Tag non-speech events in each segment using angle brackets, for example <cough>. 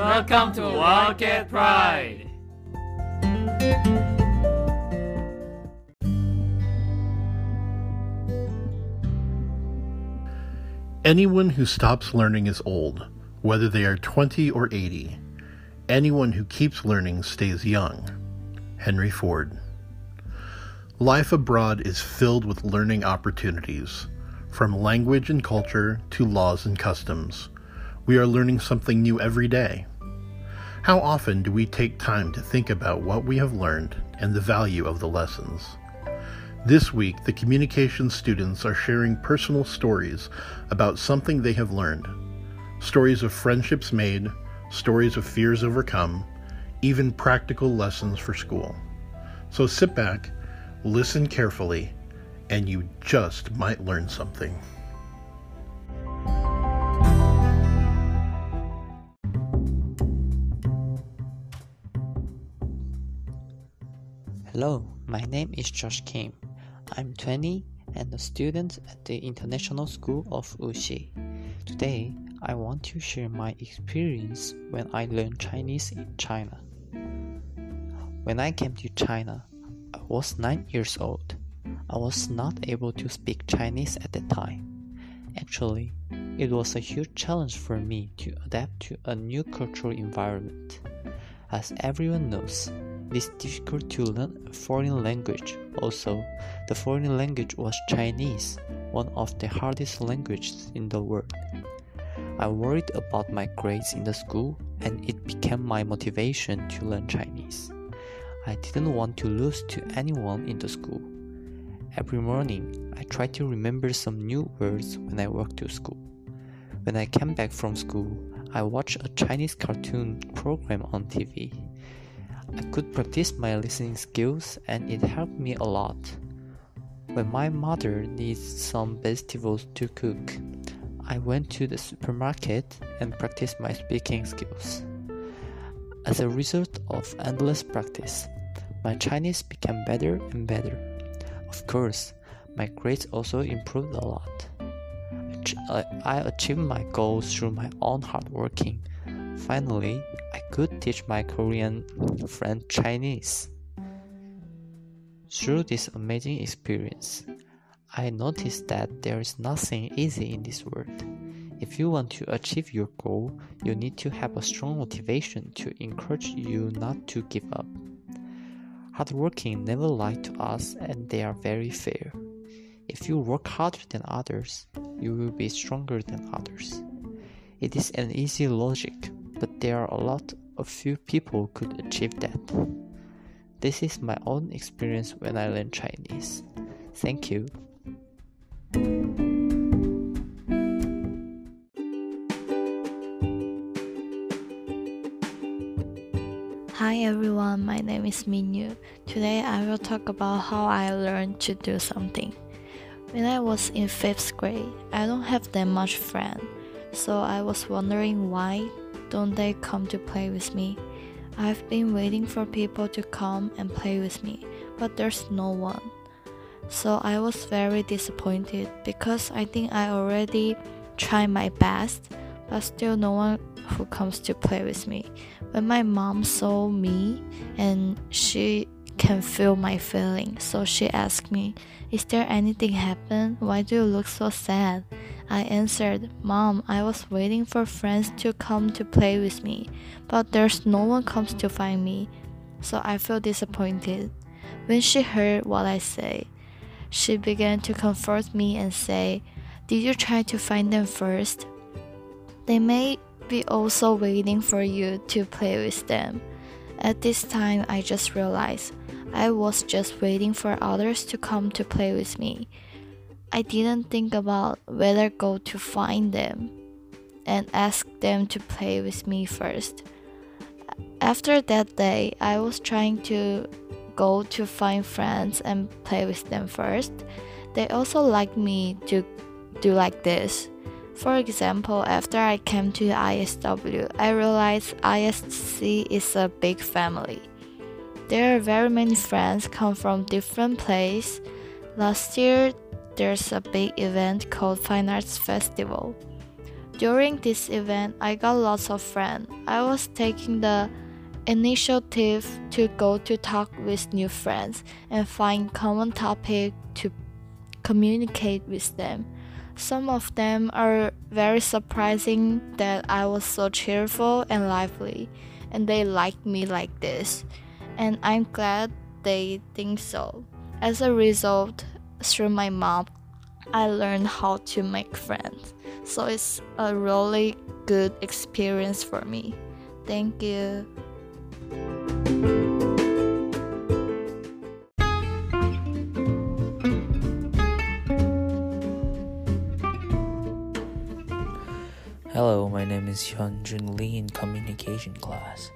Welcome to Wildcat Pride. Anyone who stops learning is old, whether they are 20 or 80. Anyone who keeps learning stays young. Henry Ford. Life abroad is filled with learning opportunities, from language and culture to laws and customs. We are learning something new every day. How often do we take time to think about what we have learned and the value of the lessons? This week, the communications students are sharing personal stories about something they have learned. Stories of friendships made, stories of fears overcome, even practical lessons for school. So sit back, listen carefully, and you just might learn something. Hello, my name is Josh Kim. I'm 20 and a student at the International School of Wuxi. Today, I want to share my experience when I learned Chinese in China. When I came to China, I was 9 years old. I was not able to speak Chinese at the time. Actually, it was a huge challenge for me to adapt to a new cultural environment. As everyone knows, it is difficult to learn a foreign language. Also, the foreign language was Chinese, one of the hardest languages in the world. I worried about my grades in the school, and it became my motivation to learn Chinese. I didn't want to lose to anyone in the school. Every morning, I tried to remember some new words when I walked to school. When I came back from school, I watched a Chinese cartoon program on TV. I could practice my listening skills and it helped me a lot. When my mother needs some vegetables to cook, I went to the supermarket and practiced my speaking skills. As a result of endless practice, my Chinese became better and better. Of course, my grades also improved a lot. I achieved my goals through my own hard working. Finally, I could teach my Korean friend Chinese. Through this amazing experience, I noticed that there is nothing easy in this world. If you want to achieve your goal, you need to have a strong motivation to encourage you not to give up. Hardworking never lie to us and they are very fair. If you work harder than others, you will be stronger than others. It is an easy logic, but there are a lot of few people could achieve that. This is my own experience when I learned Chinese. Thank you. Hi everyone, my name is Minyu. Today I will talk about how I learned to do something. When I was in 5th grade, I don't have that much friend, so I was wondering why don't they come to play with me? I've been waiting for people to come and play with me, but there's no one. So I was very disappointed because I think I already tried my best, but still no one who comes to play with me. When my mom saw me and she can feel my feelings, so she asked me, Is there anything happened? Why do you look so sad? I answered, Mom, I was waiting for friends to come to play with me, but there's no one comes to find me. So I feel disappointed. When she heard what I say, she began to comfort me and say, Did you try to find them first? They may be also waiting for you to play with them. At this time, I just realized I was just waiting for others to come to play with me. I didn't think about whether go to find them and ask them to play with me first. After that day, I was trying to go to find friends and play with them first. They also like me to do like this. For example, after I came to ISW, I realized ISC is a big family. There are very many friends come from different places. Last year, there's a big event called Fine Arts Festival. During this event, I got lots of friends. I was taking the initiative to go to talk with new friends and find common topic to communicate with them. Some of them are very surprising that I was so cheerful and lively, and they like me like this. And I'm glad they think so. As a result, through my mom, I learned how to make friends. So it's a really good experience for me. Thank you. Hello, my name is Hyunjun Lee in communication class.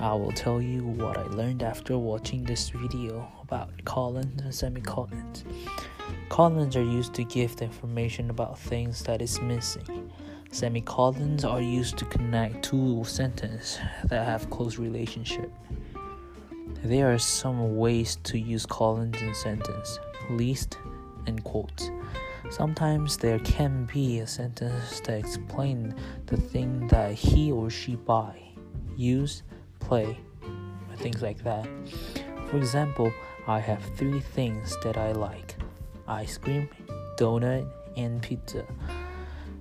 I will tell you what I learned after watching this video about colons and semicolons. Colons are used to give information about things that is missing. Semicolons are used to connect two sentences that have close relationship. There are some ways to use colons in sentence, list and quotes. Sometimes there can be a sentence that explains the thing that he or she buy, use, play, things like that. For example, I have three things that I like ice cream, donut, and pizza.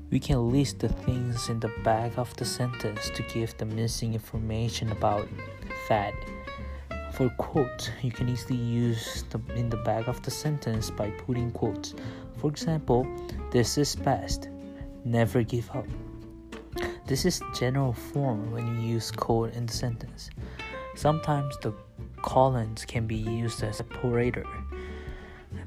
We can list the things in the back of the sentence to give the missing information about that. For quotes, you can easily use them in the back of the sentence by putting quotes. For example, this is best. Never give up. This is general form when you use code in the sentence. Sometimes the colons can be used as a separator.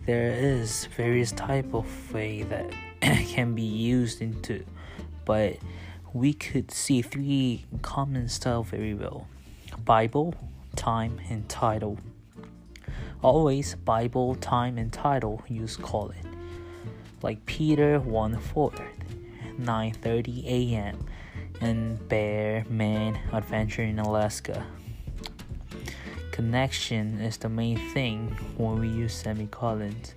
There is various type of way that <coughs> can be used into, but we could see three common style very well. Bible, time, and title. Always Bible, time, and title use colon. Like Peter 1 4, 9:30 a.m. and Bear Man Adventure in Alaska. Connection is the main thing when we use semicolons.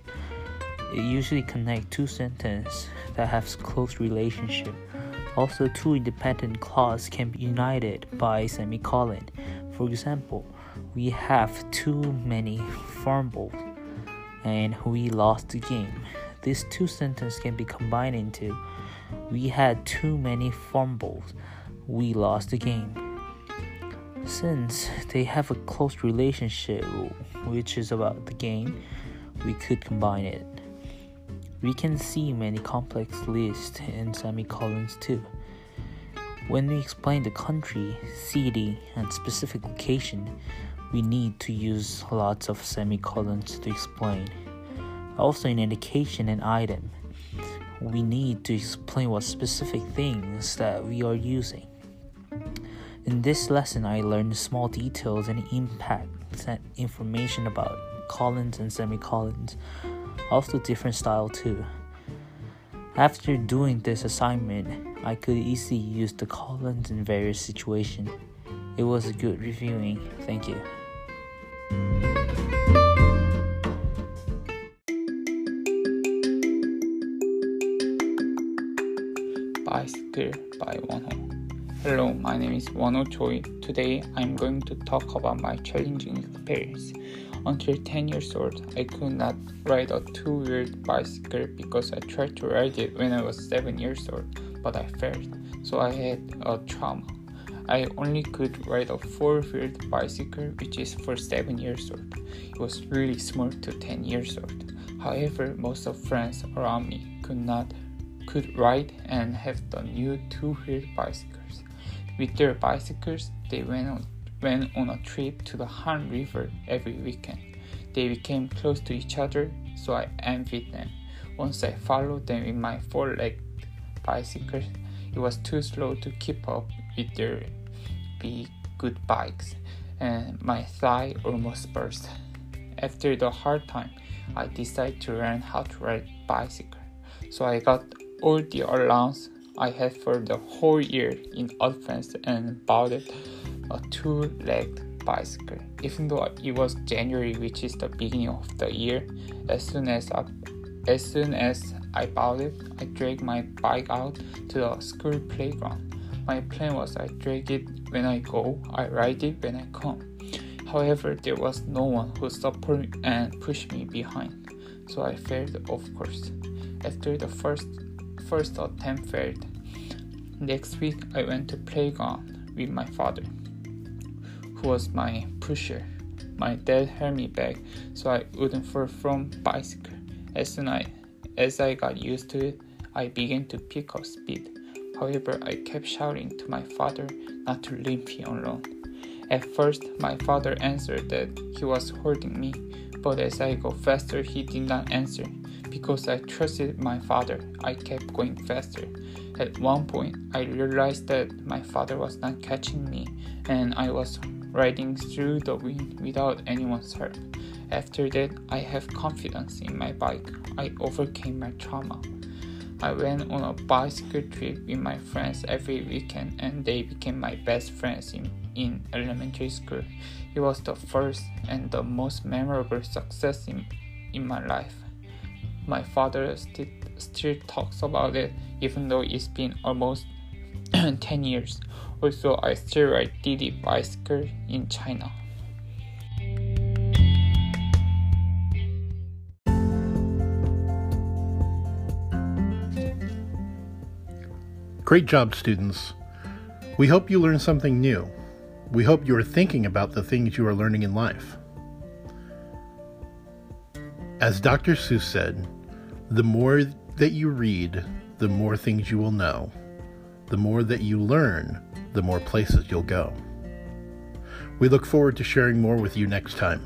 It usually connects two sentences that have close relationship. Also, two independent clauses can be united by semicolon. For example, we have too many fumbles and we lost the game. These two sentences can be combined into we had too many fumbles, we lost the game. Since they have a close relationship, which is about the game, we could combine it. We can see many complex lists in semicolons too. When we explain the country, city, and specific location, we need to use lots of semicolons to explain. Also, an indication and item, we need to explain what specific things that we are using. In this lesson, I learned small details and impact information about colons and semicolons, also different style too. After doing this assignment, I could easily use the colons in various situations. It was a good reviewing. Thank you. Bicycle by Wonho. Hello, my name is Wonho Choi. Today I'm going to talk about my challenging experience. Until 10 years old, I could not ride a two wheeled bicycle because I tried to ride it when I was 7 years old, but I failed, so I had a trauma. I only could ride a four wheeled bicycle, which is for 7 years old. It was really small to 10 years old. However, most of friends around me could not could ride and have the new two-wheeled bicycles. With their bicycles, they went on, went on a trip to the Han River every weekend. They became close to each other, so I envied them. Once I followed them in my four-legged bicycle, it was too slow to keep up with their big, good bikes, and my thigh almost burst. After the hard time, I decided to learn how to ride bicycle. So I got all the allowance I had for the whole year in advance and bought a two-legged bicycle. Even though it was January, which is the beginning of the year, as soon as I, as soon as I bought it, I dragged my bike out to the school playground. My plan was I drag it when I go, I ride it when I come. However, there was no one who supported and pushed me behind, so I failed, of course. After the first first attempt failed, next week I went to playground with my father, who was my pusher. My dad held me back so I wouldn't fall from bicycle. As soon I, as I got used to it, I began to pick up speed. However, I kept shouting to my father not to leave me alone. At first, my father answered that he was holding me, but as I go faster, he did not answer. Because I trusted my father, I kept going faster. At one point, I realized that my father was not catching me, and I was riding through the wind without anyone's help. After that, I have confidence in my bike. I overcame my trauma. I went on a bicycle trip with my friends every weekend, and they became my best friends in, in elementary school. It was the first and the most memorable success in, in my life. My father still, still talks about it, even though it's been almost <clears throat> 10 years. Also, I still ride Didi bicycle in China. Great job, students. We hope you learned something new. We hope you are thinking about the things you are learning in life. As Dr. Seuss said, the more that you read, the more things you will know. The more that you learn, the more places you'll go. We look forward to sharing more with you next time.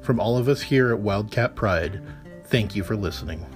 From all of us here at Wildcat Pride, thank you for listening.